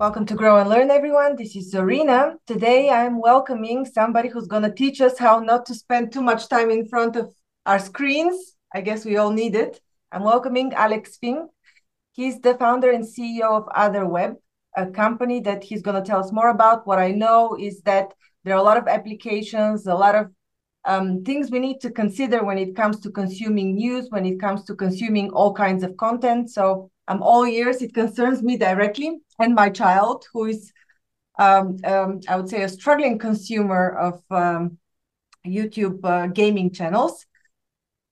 Welcome to Grow and Learn, everyone. This is Zorina. Today I'm welcoming somebody who's going to teach us how not to spend too much time in front of our screens. I guess we all need it. I'm welcoming Alex Fink. He's the founder and CEO of OtherWeb, a company that he's going to tell us more about. What I know is that there are a lot of applications, a lot of um, things we need to consider when it comes to consuming news, when it comes to consuming all kinds of content. So I'm all years. It concerns me directly and my child, who is, um, um, I would say, a struggling consumer of um, YouTube uh, gaming channels.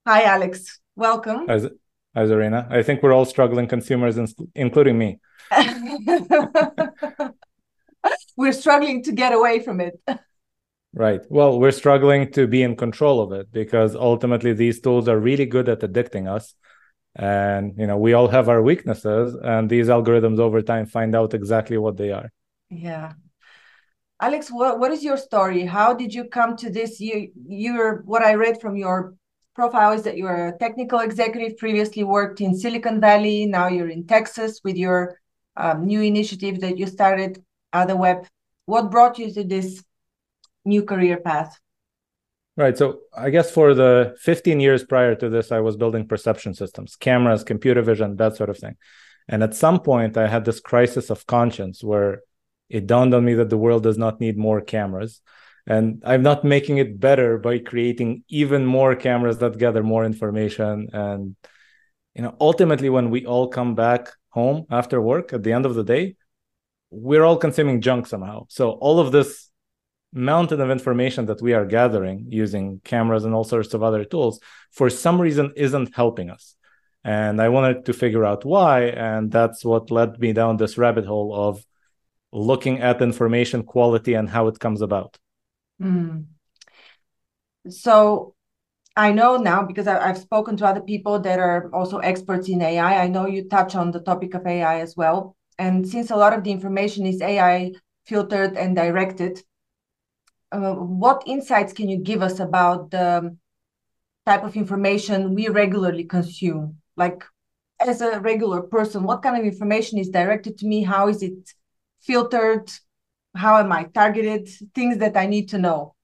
Hi, Alex. Welcome. Hi, Zorina. I think we're all struggling consumers, including me. we're struggling to get away from it. Right. Well, we're struggling to be in control of it because ultimately these tools are really good at addicting us. And you know, we all have our weaknesses and these algorithms over time find out exactly what they are. Yeah. Alex, what, what is your story? How did you come to this? You you're what I read from your profile is that you're a technical executive, previously worked in Silicon Valley, now you're in Texas with your um, new initiative that you started, Otherweb What brought you to this new career path? Right. So I guess for the 15 years prior to this, I was building perception systems, cameras, computer vision, that sort of thing. And at some point, I had this crisis of conscience where it dawned on me that the world does not need more cameras. And I'm not making it better by creating even more cameras that gather more information. And, you know, ultimately, when we all come back home after work at the end of the day, we're all consuming junk somehow. So all of this mountain of information that we are gathering using cameras and all sorts of other tools for some reason isn't helping us. And i wanted to figure out why and that's what led me down this rabbit hole of looking at information quality and how it comes about. Mm. so i know now because I, have spoken to other people that are also experts in ai i know you touch on the topic of ai as well. And since a lot of the information is ai filtered and directed uh, what insights can you give us about the type of information we regularly consume? Like, as a regular person, what kind of information is directed to me? How is it filtered? How am I targeted? Things that I need to know.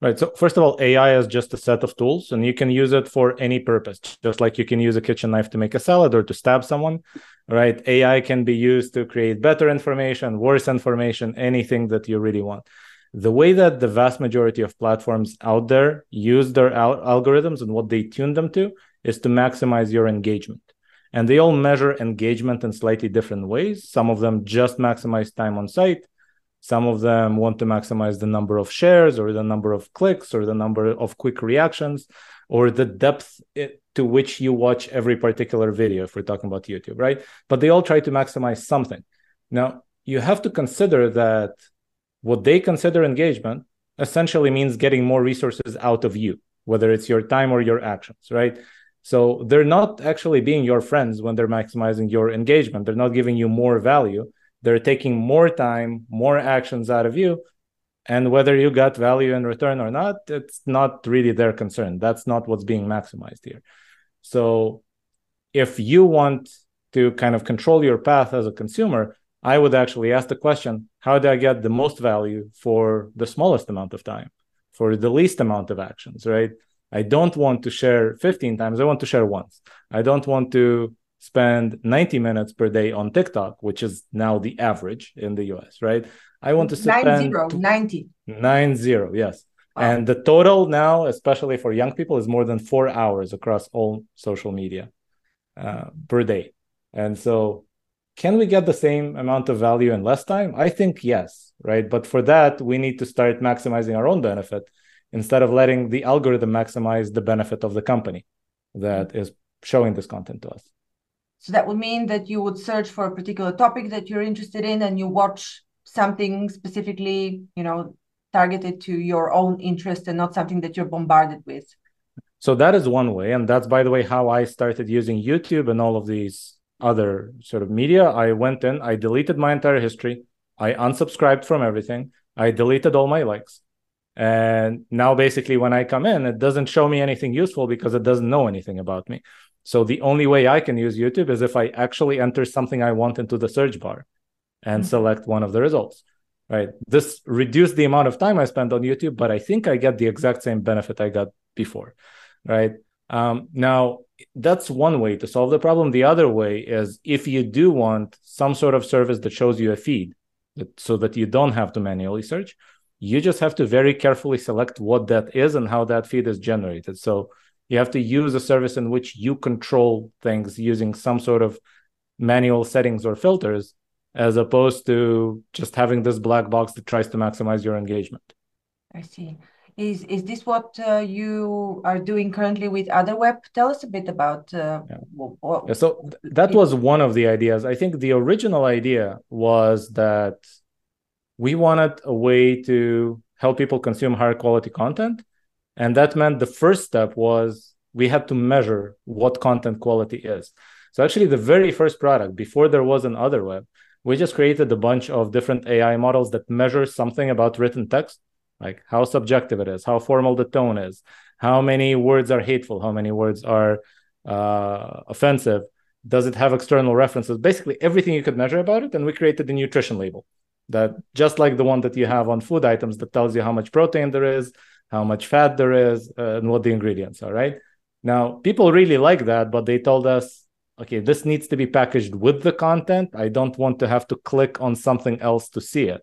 Right. So, first of all, AI is just a set of tools, and you can use it for any purpose, just like you can use a kitchen knife to make a salad or to stab someone. Right. AI can be used to create better information, worse information, anything that you really want the way that the vast majority of platforms out there use their al- algorithms and what they tune them to is to maximize your engagement. And they all measure engagement in slightly different ways. Some of them just maximize time on site. Some of them want to maximize the number of shares or the number of clicks or the number of quick reactions or the depth eh, to which you watch every particular video if we're talking about YouTube, right? But they all try to maximize something. Now, you have to consider that what they consider engagement essentially means getting more resources out of you, whether it's your time or your actions, right? So they're not actually being your friends when they're maximizing your engagement. They're not giving you more value. They're taking more time, more actions out of you. And whether you got value in return or not, it's not really their concern. That's not what's being maximized here. So if you want to kind of control your path as a consumer, I would actually ask the question how do I get the most value for the smallest amount of time, for the least amount of actions, right? I don't want to share 15 times. I want to share once. I don't want to spend 90 minutes per day on TikTok, which is now the average in the US, right? I want to spend nine zero, 90. Nine zero, yes. Wow. And the total now, especially for young people, is more than four hours across all social media uh, per day. And so can we get the same amount of value in less time? I think yes, right? But for that, we need to start maximizing our own benefit instead of letting the algorithm maximize the benefit of the company that is showing this content to us. So that would mean that you would search for a particular topic that you're interested in and you watch something specifically, you know, targeted to your own interest and not something that you're bombarded with. So that is one way. And that's, by the way, how I started using YouTube and all of these other sort of media. I went in, I deleted my entire history, I unsubscribed from everything, I deleted all my likes. And now basically when I come in, it doesn't show me anything useful because it doesn't know anything about me. So the only way I can use YouTube is if I actually enter something I want into the search bar. and mm-hmm. select one of the results right this reduced the amount of time i spend on youtube but i think i get the exact same benefit i got before right um, now that's one way to solve the problem the other way is if you do want some sort of service that shows you a feed that, so that you don't have to manually search you just have to very carefully select what that is and how that feed is generated so you have to use a service in which you control things using some sort of manual settings or filters as opposed to just having this black box that tries to maximize your engagement. I see. Is is this what uh, you are doing currently with Otherweb? Tell us a bit about. Uh, yeah. What, yeah, so that was one of the ideas. I think the original idea was that we wanted a way to help people consume higher quality content, and that meant the first step was we had to measure what content quality is. So actually, the very first product before there was an Otherweb we just created a bunch of different AI models that measure something about written text, like how subjective it is, how formal the tone is, how many words are hateful, how many words are uh, offensive, does it have external references, basically everything you could measure about it. And we created a nutrition label that just like the one that you have on food items that tells you how much protein there is, how much fat there is, uh, and what the ingredients are, right? Now, people really like that, but they told us okay, this needs to be packaged with the content. I don't want to have to click on something else to see it.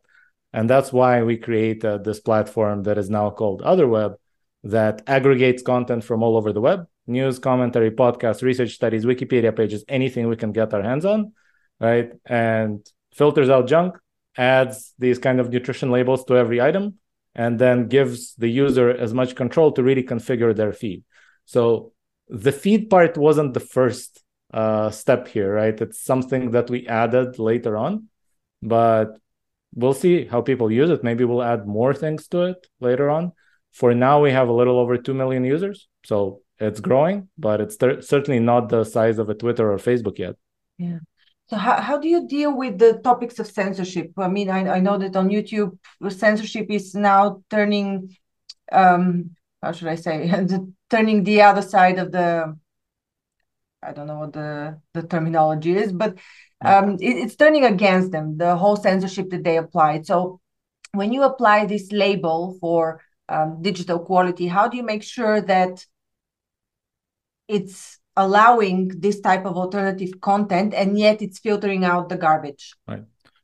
And that's why we created this platform that is now called Otherweb that aggregates content from all over the web news, commentary, podcasts, research studies, Wikipedia pages, anything we can get our hands on, right? And filters out junk, adds these kind of nutrition labels to every item, and then gives the user as much control to really configure their feed. So the feed part wasn't the first uh, step here, right? It's something that we added later on, but we'll see how people use it. Maybe we'll add more things to it later on. For now, we have a little over 2 million users. So it's growing, but it's th- certainly not the size of a Twitter or Facebook yet. Yeah. So how, how do you deal with the topics of censorship? I mean, I, I know that on YouTube, censorship is now turning, um, how should I say, turning the other side of the I don't know what the, the terminology is, but um, it, it's turning against them, the whole censorship that they applied. So when you apply this label for um, digital quality, how do you make sure that it's allowing this type of alternative content and yet it's filtering out the garbage? Right.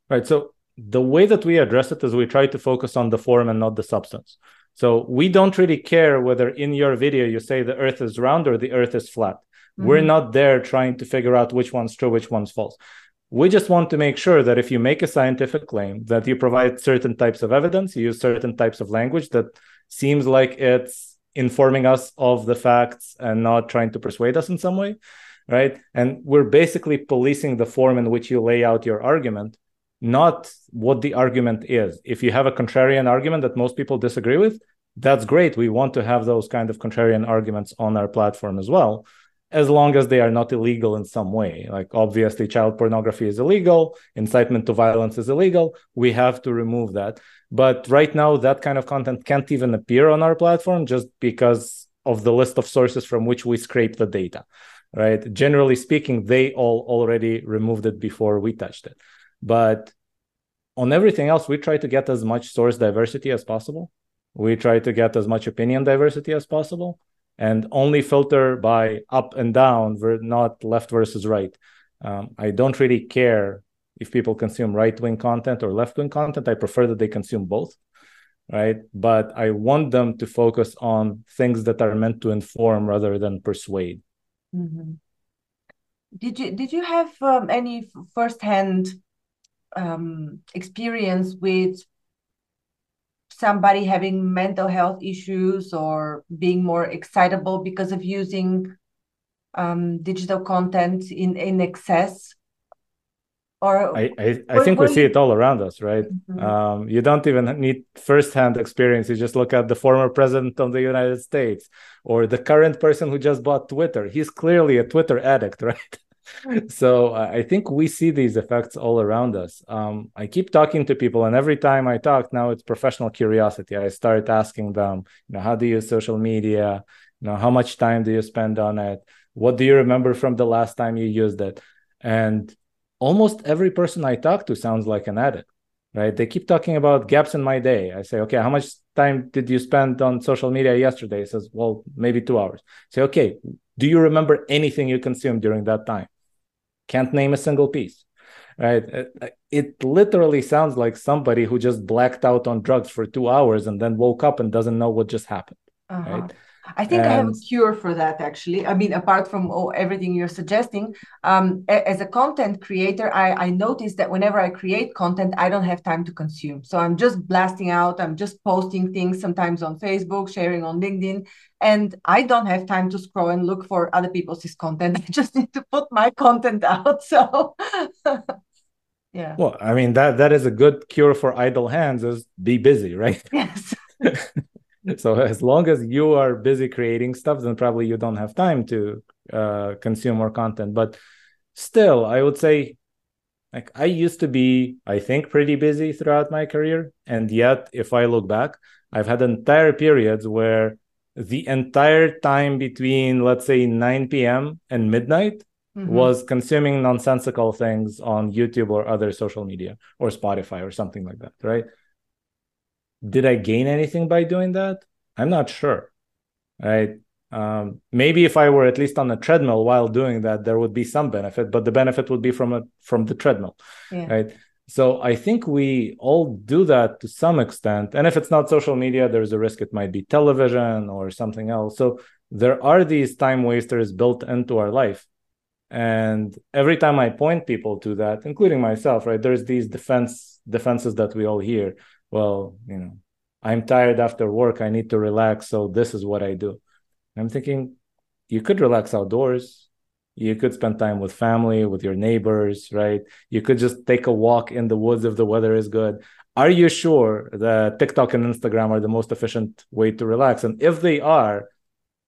Right. So the way that we address it is we try to focus on the form and not the substance. So we don't really care whether in your video you say the earth is round or the earth is flat. Mm-hmm. We're not there trying to figure out which one's true, which one's false. We just want to make sure that if you make a scientific claim, that you provide certain types of evidence, you use certain types of language that seems like it's informing us of the facts and not trying to persuade us in some way, right? And we're basically policing the form in which you lay out your argument, not what the argument is. If you have a contrarian argument that most people disagree with, that's great. We want to have those kind of contrarian arguments on our platform as well as long as they are not illegal in some way. Like obviously, child pornography is illegal, incitement to violence is illegal. We have to remove that. But right now, that kind of content can't even appear on our platform just because of the list of sources from which we scrape the data. Right. Generally speaking, they all already removed it before we touched it. But on everything else, we try to get as much source diversity as possible. We try to get as much opinion diversity as possible and only filter by up and down, not left versus right. Um, I don't really care if people consume right wing content or left wing content. I prefer that they consume both, right? But I want them to focus on things that are meant to inform rather than persuade. Mm-hmm. Did you did you have um, any firsthand um, experience with somebody having mental health issues or being more excitable because of using um, digital content in, in excess? Or I, I, I think we see it all around us, right? Mm-hmm. Um, you don't even need firsthand experience. You just look at the former president of the United States or the current person who just bought Twitter. He's clearly a Twitter addict, right? So I think we see these effects all around us. Um, I keep talking to people, and every time I talk, now it's professional curiosity. I start asking them, you know, how do you use social media? You know, how much time do you spend on it? What do you remember from the last time you used it? And almost every person I talk to sounds like an addict, right? They keep talking about gaps in my day. I say, okay, how much time did you spend on social media yesterday? He says, well, maybe two hours. I say, okay, do you remember anything you consumed during that time? Can't name a single piece, right? It literally sounds like somebody who just blacked out on drugs for two hours and then woke up and doesn't know what just happened, uh-huh. right? I think and... I have a cure for that actually. I mean, apart from oh, everything you're suggesting, um, as a content creator, I, I notice that whenever I create content, I don't have time to consume. So I'm just blasting out, I'm just posting things sometimes on Facebook, sharing on LinkedIn, and I don't have time to scroll and look for other people's content. I just need to put my content out. So yeah. Well, I mean that that is a good cure for idle hands is be busy, right? Yes. so as long as you are busy creating stuff then probably you don't have time to uh, consume more content. But still i would say like i used to be i think pretty busy throughout my career. And yet if i look back i've had entire periods where the entire time between let's say 9 p.m and midnight mm-hmm. was consuming nonsensical things on youtube or other social media or spotify or something like that right did I gain anything by doing that? I'm not sure. Right. Um, maybe if I were at least on a treadmill while doing that, there would be some benefit, but the benefit would be from a from the treadmill. Yeah. Right. So I think we all do that to some extent. And if it's not social media, there's a risk it might be television or something else. So there are these time wasters built into our life. And every time I point people to that, including myself, right, there's these defense defenses that we all hear well, you know, I'm tired after work. I need to relax. So this is what I do. I'm thinking you could relax outdoors. You could spend time with family, with your neighbors, right? You could just take a walk in the woods if the weather is good. Are you sure that TikTok and Instagram are the most efficient way to relax? And if they are,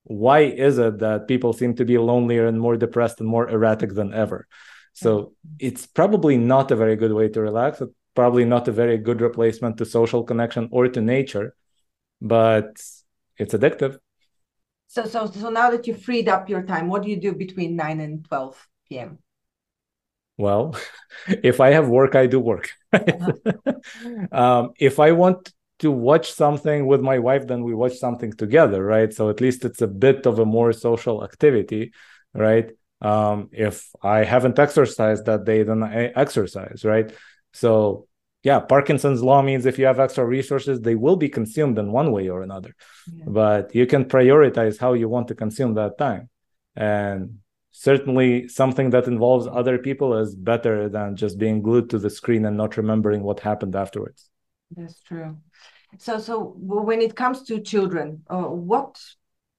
why is it that people seem to be lonelier and more depressed and more erratic than ever? So mm-hmm. it's probably not a very good way to relax probably not a very good replacement to social connection or to nature, but it's addictive. So, so, so now that you freed up your time, what do you do between 9 and 12 p.m.? Well, if I have work, I do work. Uh-huh. um, if I want to watch something with my wife, then we watch something together, right? So at least it's a bit of a more social activity, right? Um, if I haven't exercised that day, then I exercise, right? So yeah, Parkinson's law means if you have extra resources, they will be consumed in one way or another. Yeah. But you can prioritize how you want to consume that time. And certainly something that involves other people is better than just being glued to the screen and not remembering what happened afterwards. That's true. So, so when it comes to children, uh, what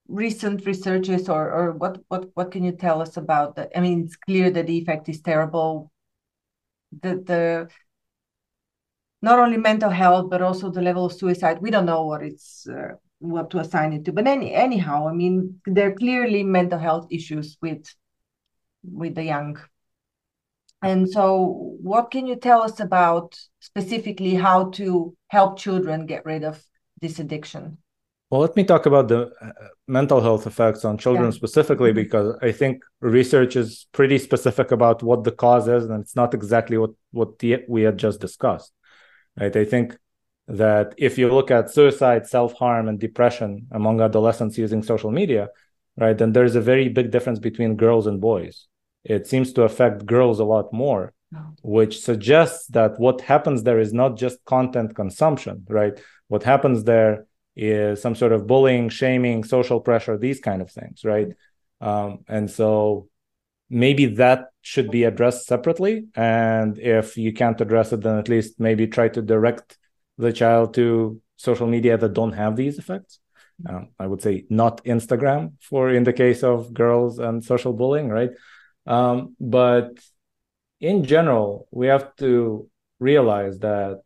recent researches or or what what what can you tell us about that? I mean, it's clear that the effect is terrible. The the not only mental health but also the level of suicide. We don't know what it's uh, what to assign it to. But any anyhow i mean there are clearly mental health issues with with the young. And so what can you tell us about specifically how to help children get rid of this addiction? Well let me talk about the uh, mental health effects on children yeah. specifically mm-hmm. because i think research is pretty specific about what the cause is and it's not exactly what what the, we had just discussed right? I think that if you look at suicide, self harm, and depression among adolescents using social media, right, then there's a very big difference between girls and boys. It seems to affect girls a lot more, oh. which suggests that what happens there is not just content consumption, right? What happens there is some sort of bullying, shaming, social pressure, these kind of things, right? Um, and so maybe that should be addressed separately. And if you can't address it then at least maybe try to direct the child to social media that don't have these effects. Um, i would say not instagram for in the case of girls and social bullying right? Um, but in general we have to realize that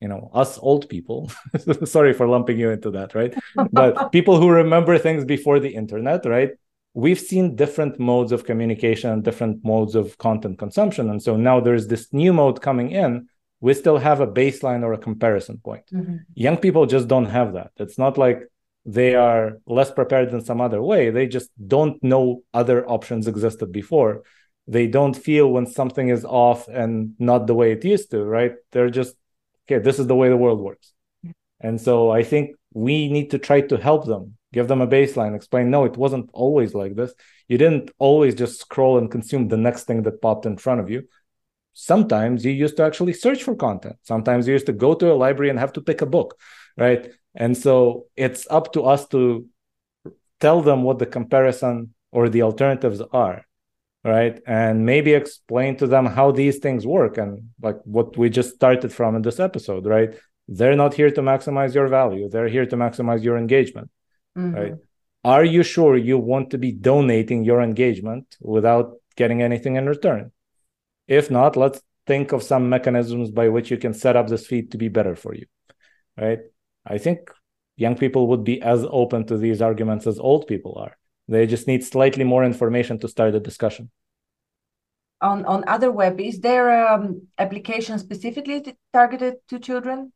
you know us old people sorry for lumping you into that right? But people who remember things before the internet right we've seen different modes of communication, and different modes of content consumption. And so now there's this new mode coming in. We still have a baseline or a comparison point. Mm-hmm. Young people just don't have that. It's not like they are less prepared in some other way. They just don't know other options existed before. they don't feel when something is off and not the way it used to, right? They're just, okay, this is the way the world works. And so I think we need to try to help them, give them a baseline, explain, no, it wasn't always like this. You didn't always just scroll and consume the next thing that popped in front of you. Sometimes you used to actually search for content. Sometimes you used to go to a library and have to pick a book, right? And so it's up to us to tell them what the comparison or the alternatives are right and maybe explain to them how these things work and like what we just started from in this episode right they're not here to maximize your value they're here to maximize your engagement mm-hmm. right are you sure you want to be donating your engagement without getting anything in return if not let's think of some mechanisms by which you can set up this feed to be better for you right i think young people would be as open to these arguments as old people are they just need slightly more information to start the discussion. On on Otherweb, is there um, application specifically targeted to children?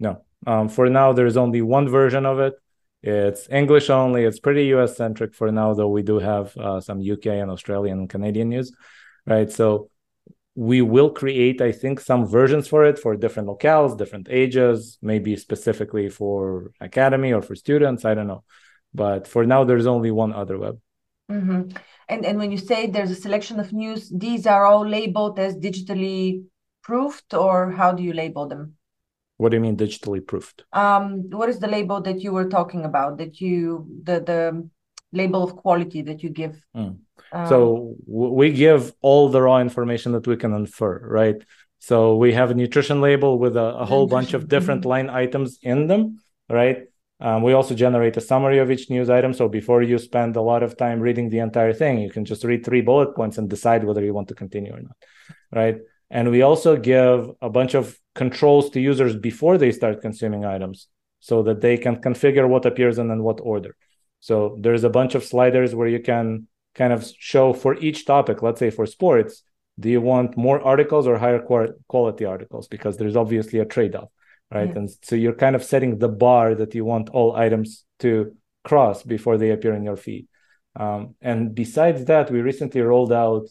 No. Um, for now, there's only one version of it. It's English only. It's pretty US centric for now, though we do have uh, some UK and Australian and Canadian news, right? So we will create, I think, some versions for it for different locales, different ages, maybe specifically for academy or for students. I don't know. But for now, there's only one Otherweb. Mm-hmm. And and when you say there's a selection of news, these are all labeled as digitally proofed, or how do you label them? What do you mean digitally proofed? Um, what is the label that you were talking about? That you the the label of quality that you give. Mm. Um, so we give all the raw information that we can infer, right? So we have a nutrition label with a, a whole bunch of different mm-hmm. line items in them, right? Um, we also generate a summary of each news item. So before you spend a lot of time reading the entire thing, you can just read three bullet points and decide whether you want to continue or not. Right. And we also give a bunch of controls to users before they start consuming items so that they can configure what appears and in what order. So there's a bunch of sliders where you can kind of show for each topic, let's say for sports, do you want more articles or higher quality articles? Because there's obviously a trade off right? Yeah. And so you're kind of setting the bar that you want all items to cross before they appear in your feed. Um, and besides that, we recently rolled out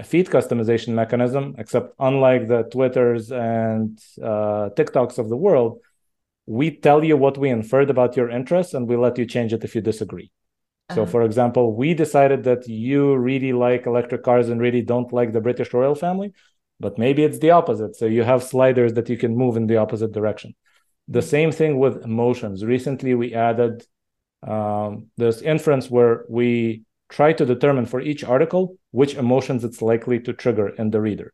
a feed customization mechanism, except unlike the Twitters and uh, TikToks of the world, we tell you what we inferred about your interests and we let you change it if you disagree. Uh-huh. So, for example, we decided that you really like electric cars and really don't like the British royal family but maybe it's the opposite. So you have sliders that you can move in the opposite direction. The same thing with emotions. Recently, we added um, this inference where we try to determine for each article which emotions it's likely to trigger in the reader.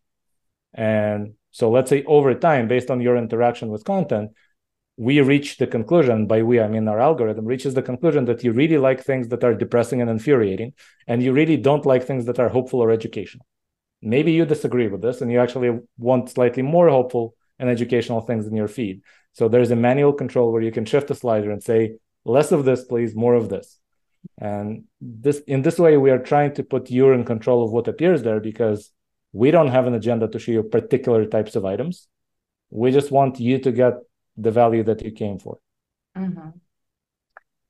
And so let's say over time, based on your interaction with content, we reach the conclusion by we, I mean our algorithm reaches the conclusion that you really like things that are depressing and infuriating, and you really don't like things that are hopeful or educational maybe you disagree with this and you actually want slightly more hopeful and educational things in your feed. So there's a manual control where you can shift the slider and say, less of this, please, more of this. And this in this way, we are trying to put you in control of what appears there because we don't have an agenda to show you particular types of items. We just want you to get the value that you came for. Mm-hmm.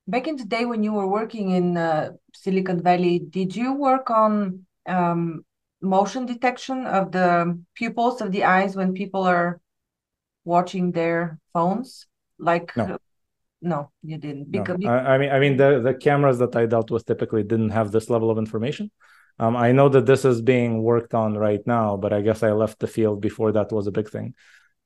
Back in the day when you were working in uh, Silicon Valley, did you work on um, motion detection of the pupils of the eyes when people are watching their phones? Like, no, no you didn't. Because no. I, I, mean, I mean, the the cameras that I dealt with typically didn't have this level of information. Um, I know that this is being worked on right now, but I guess I left the field before that was a big thing.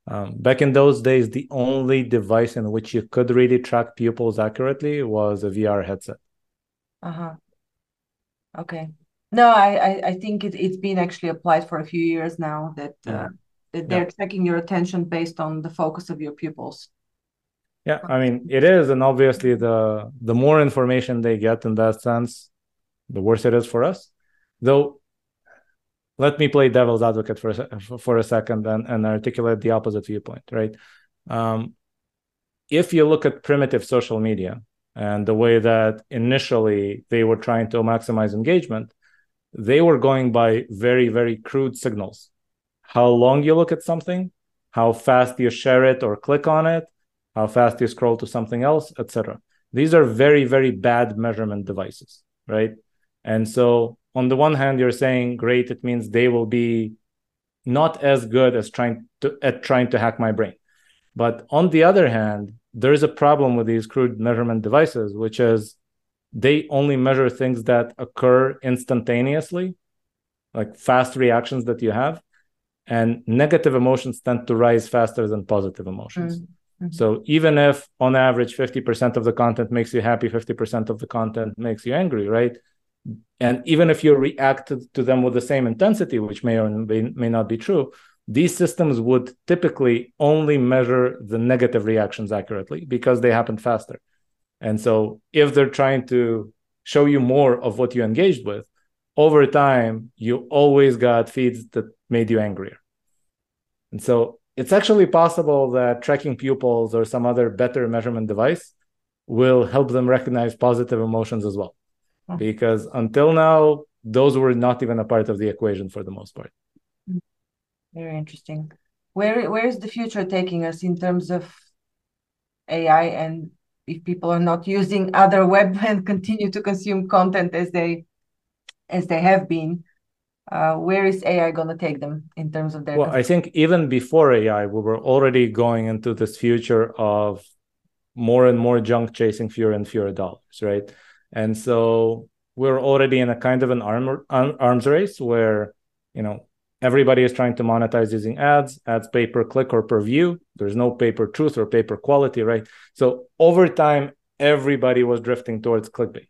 Um, back in those days, the only device in which you could really track pupils accurately was a VR headset. Uh huh. Okay. No, I, I, I think it, it's been actually applied for a few years now that, uh, that they're yeah. tracking your attention based on the focus of your pupils. Yeah, I mean it is, and obviously the the more information they get in that sense, the worse it is for us. Though, let me play devil's advocate for a, for a second and, and articulate the opposite viewpoint. Right, um, if you look at primitive social media and the way that initially they were trying to maximize engagement, they were going by very, very crude signals. How long you look at something, how fast you share it or click on it, how fast you scroll to something else, etc. These are very, very bad measurement devices, right? And so on the one hand, you're saying, great, it means they will be not as good as trying to at trying to hack my brain. But on the other hand, there is a problem with these crude measurement devices, which is they only measure things that occur instantaneously, like fast reactions that you have. And negative emotions tend to rise faster than positive emotions. Mm. Mm-hmm. So even if on average 50% of the content makes you happy, 50% of the content makes you angry, right? And even if you react to them with the same intensity, which may or may, may not be true, these systems would typically only measure the negative reactions accurately because they happen faster. And so if they're trying to show you more of what you engaged with, over time, you always got feeds that made you angrier. And so it's actually possible that tracking pupils or some other better measurement device will help them recognize positive emotions as well. Oh. Because until now, those were not even a part of the equation for the most part. Very interesting. Where where is the future taking us in terms of AI and if people are not using Otherweb and continue to consume content as they as they have been, uh, where is AI going to take them in terms of their? Well, I think even before AI, we were already going into this future of more and more junk chasing fewer and fewer dollars, right? And so we're already in a kind of an arm, arms race where you know everybody is trying to monetize using ads ads pay per click or per view there's no pay per truth or pay per quality right so over time everybody was drifting towards clickbait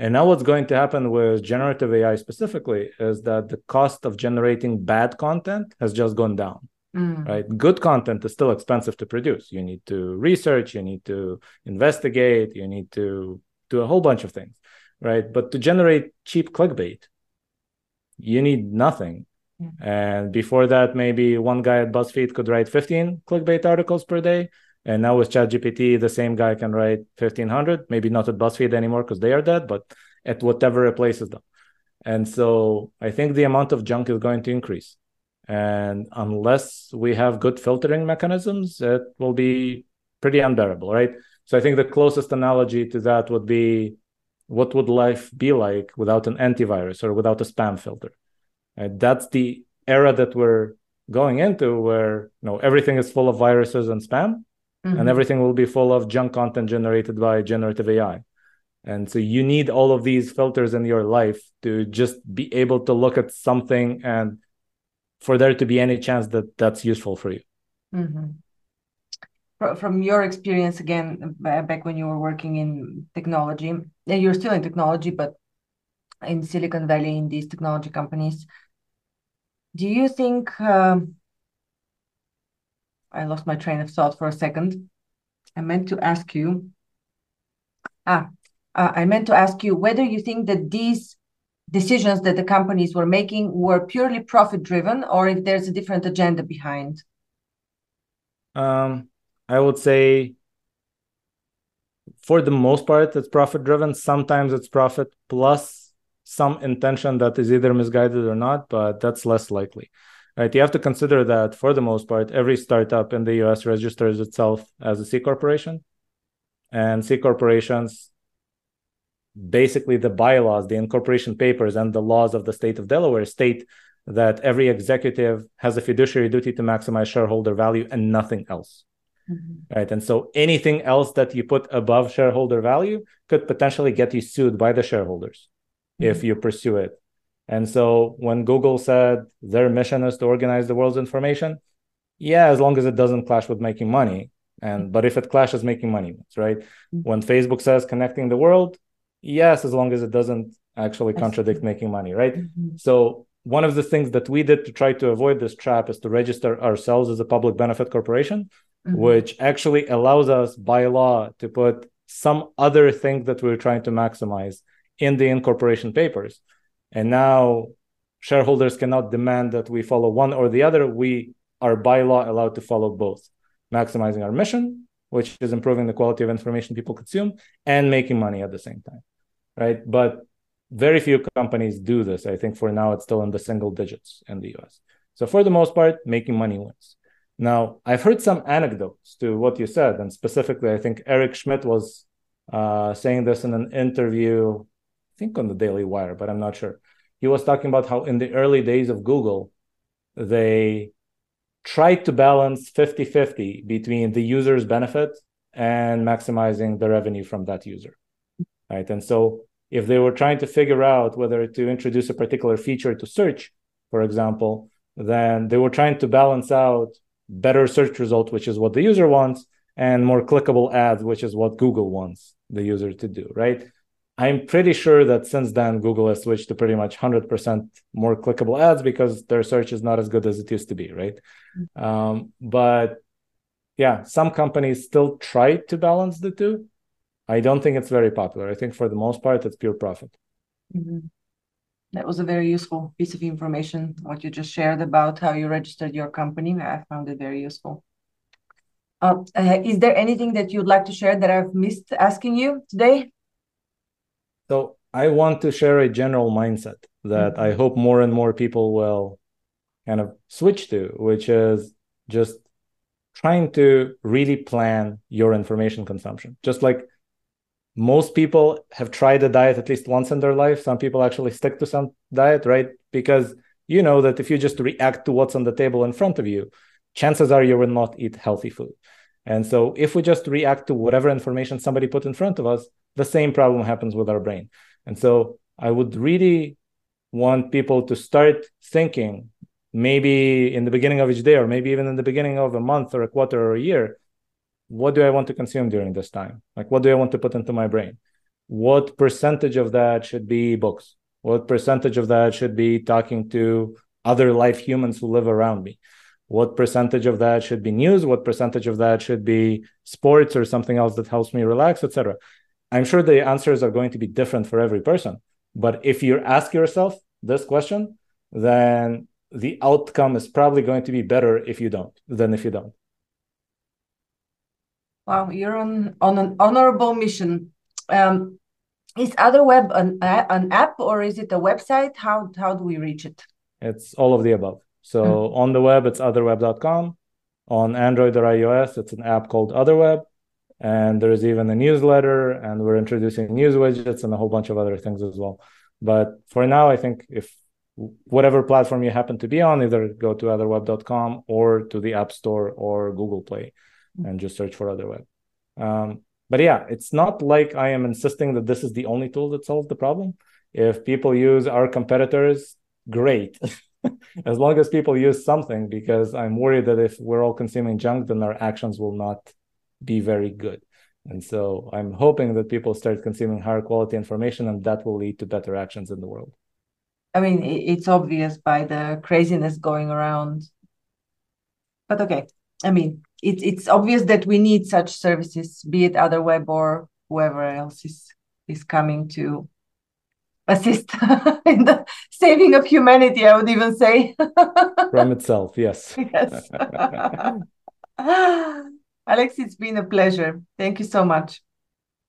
and now what's going to happen with generative ai specifically is that the cost of generating bad content has just gone down mm. right? Good content is still expensive to produce. You need to research you need to investigate you need to do a whole bunch of things right? But to generate cheap clickbait you need nothing. And before that, maybe one guy at BuzzFeed could write 15 clickbait articles per day. And now with ChatGPT, the same guy can write 1500, maybe not at BuzzFeed anymore because they are dead, but at whatever replaces them. And so I think the amount of junk is going to increase. And unless we have good filtering mechanisms, it will be pretty unbearable, right? So I think the closest analogy to that would be what would life be like without an antivirus or without a spam filter? And That's the era that we're going into where you know everything is full of viruses and spam mm-hmm. and everything will be full of junk content generated by generative AI. And so you need all of these filters in your life to just be able to look at something and for there to be any chance that that's useful for you. Mm-hmm. From your experience, again, back when you were working in technology, and you're still in technology, but in Silicon Valley, in these technology companies, do you think um, I lost my train of thought for a second? I meant to ask you. Ah, uh, I meant to ask you whether you think that these decisions that the companies were making were purely profit driven, or if there's a different agenda behind. Um, I would say for the most part, it's profit driven. Sometimes it's profit plus some intention that is either misguided or not, but that's less likely. Right? You have to consider that for the most part, every startup in the US registers itself as a C corporation. And C corporations, basically the bylaws, the incorporation papers, and the laws of the state of Delaware state that every executive has a fiduciary duty to maximize shareholder value and nothing else. Mm-hmm. Right. And so anything else that you put above shareholder value could potentially get you sued by the shareholders if mm-hmm. you pursue it. And so when Google said their mission is to organize the world's information, yeah, as long as it doesn't clash with making money. And but if it clashes making money, right? Mm-hmm. When Facebook says connecting the world, yes, as long as it doesn't actually contradict making money, right? Mm-hmm. So one of the things that we did to try to avoid this trap is to register ourselves as a public benefit corporation, mm-hmm. which actually allows us by law to put some other thing that we're trying to maximize in the incorporation papers. And now shareholders cannot demand that we follow one or the other. We are by law allowed to follow both, maximizing our mission, which is improving the quality of information people consume, and making money at the same time. Right. But very few companies do this. I think for now it's still in the single digits in the US. So for the most part, making money wins. Now, I've heard some anecdotes to what you said, and specifically, I think Eric Schmidt was uh, saying this in an interview think on the Daily Wire, but I'm not sure. he was talking about how in the early days of Google, they tried to balance 50 50 between the user's benefit and maximizing the revenue from that user. Right. And so if they were trying to figure out whether to introduce a particular feature to search, for example, then they were trying to balance out better search result, which is what the user wants, and more clickable ads, which is what Google wants the user to do, right? I'm pretty sure that since then, Google has switched to pretty much 100% more clickable ads because their search is not as good as it used to be, right? Mm-hmm. Um, but yeah, some companies still try to balance the two. I don't think it's very popular. I think for the most part, it's pure profit. Mm-hmm. That was a very useful piece of information, what you just shared about how you registered your company. I found it very useful. Uh, uh, is there anything that you'd like to share that I've missed asking you today? So I want to share a general mindset that mm-hmm. I hope more and more people will kind of switch to, which is just trying to really plan your information consumption. Just like most people have tried a diet at least once in their life. Some people actually stick to some diet, right? Because you know that if you just react to what's on the table in front of you, chances are you will not eat healthy food. And so if we just react to whatever information somebody put in front of us, the same problem happens with our brain. And so I would really want people to start thinking maybe in the beginning of each day or maybe even in the beginning of a month or a quarter or a year what do I want to consume during this time? Like, what do I want to put into my brain? What percentage of that should be books? What percentage of that should be talking to other life humans who live around me? What percentage of that should be news? What percentage of that should be sports or something else that helps me relax, etc.? I'm sure the answers are going to be different for every person. But if you ask yourself this question, then the outcome is probably going to be better if you don't than if you don't. Wow, you're on on an honorable mission. Um, is OtherWeb an an app or is it a website? How how do we reach it? It's all of the above. So mm. on the web, it's otherweb.com. On Android or iOS, it's an app called OtherWeb. And there's even a newsletter, and we're introducing news widgets and a whole bunch of other things as well. But for now, I think if whatever platform you happen to be on, either go to otherweb.com or to the App Store or Google Play and just search for OtherWeb. Um, but yeah, it's not like I am insisting that this is the only tool that solves the problem. If people use our competitors, great. as long as people use something, because I'm worried that if we're all consuming junk, then our actions will not be very good. And so I'm hoping that people start consuming higher quality information and that will lead to better actions in the world. I mean, it's obvious by the craziness going around. But okay, I mean, it, it's obvious that we need such services, be it Otherweb or whoever else is is coming to assist in the saving of humanity. I would even say from itself. Yes. Yes. Alex, it's been a pleasure. Thank you so much.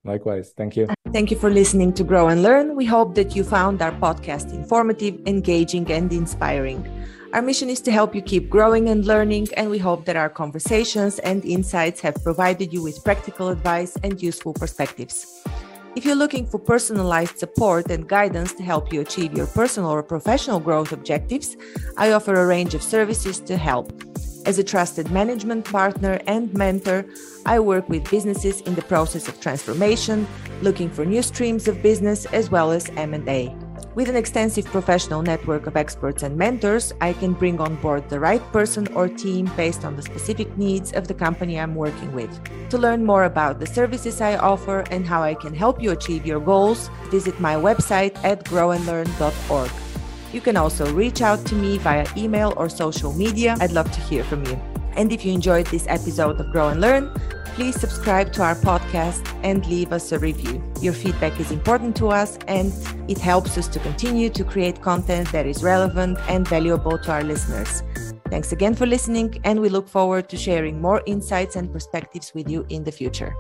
Likewise. Thank you. Thank you for listening to Grow and Learn. We hope that you found our podcast informative, engaging, and inspiring. Our mission is to help you keep growing and learning, and we hope that our conversations and insights have provided you with practical advice and useful perspectives. If you're looking for personalized support and guidance to help you achieve your personal or professional growth objectives, I offer a range of services to help. As a trusted management partner and mentor, I work with businesses in the process of transformation, looking for new streams of business as well as M&A. With an extensive professional network of experts and mentors, I can bring on board the right person or team based on the specific needs of the company I'm working with. To learn more about the services I offer and how I can help you achieve your goals, visit my website at grownlearn.org. You can also reach out to me via email or social media. I'd love to hear from you. And if you enjoyed this episode of Grow and Learn, please subscribe to our podcast and leave us a review. Your feedback is important to us and it helps us to continue to create content that is relevant and valuable to our listeners. Thanks again for listening, and we look forward to sharing more insights and perspectives with you in the future.